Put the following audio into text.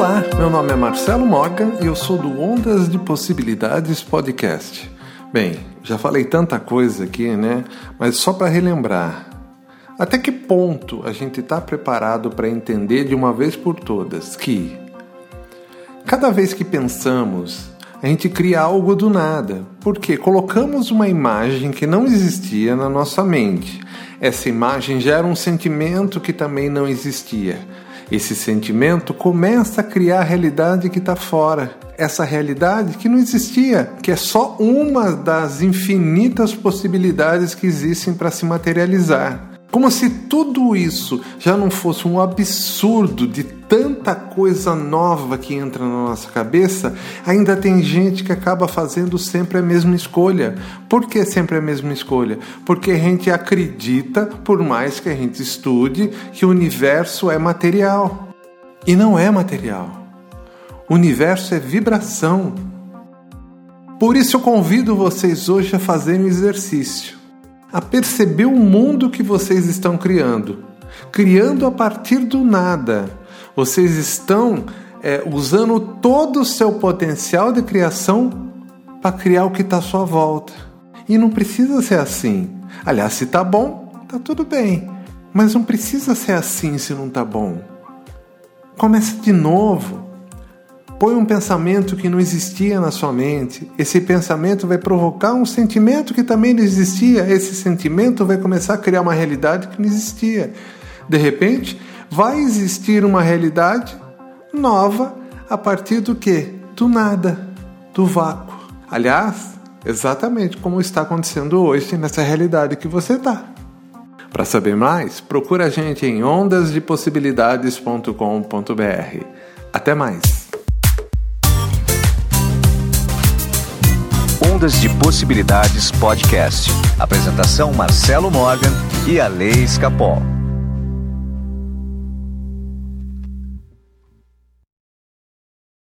Olá, meu nome é Marcelo Morgan e eu sou do Ondas de Possibilidades Podcast. Bem, já falei tanta coisa aqui, né? Mas só para relembrar. Até que ponto a gente está preparado para entender de uma vez por todas que cada vez que pensamos, a gente cria algo do nada, porque colocamos uma imagem que não existia na nossa mente. Essa imagem gera um sentimento que também não existia. Esse sentimento começa a criar a realidade que está fora. Essa realidade que não existia, que é só uma das infinitas possibilidades que existem para se materializar. Como se tudo isso já não fosse um absurdo de tanta coisa nova que entra na nossa cabeça, ainda tem gente que acaba fazendo sempre a mesma escolha. Por que sempre a mesma escolha? Porque a gente acredita, por mais que a gente estude, que o universo é material. E não é material. O universo é vibração. Por isso eu convido vocês hoje a fazerem um exercício a perceber o mundo que vocês estão criando, criando a partir do nada. Vocês estão é, usando todo o seu potencial de criação para criar o que está à sua volta. E não precisa ser assim. Aliás, se está bom, está tudo bem. Mas não precisa ser assim se não está bom. Comece de novo. Põe um pensamento que não existia na sua mente. Esse pensamento vai provocar um sentimento que também não existia. Esse sentimento vai começar a criar uma realidade que não existia. De repente, vai existir uma realidade nova a partir do que? Do nada, do vácuo. Aliás, exatamente como está acontecendo hoje nessa realidade que você está. Para saber mais, procura a gente em ondasdepossibilidades.com.br. Até mais! Ondas de Possibilidades Podcast. Apresentação Marcelo Morgan e a Lei Escapol.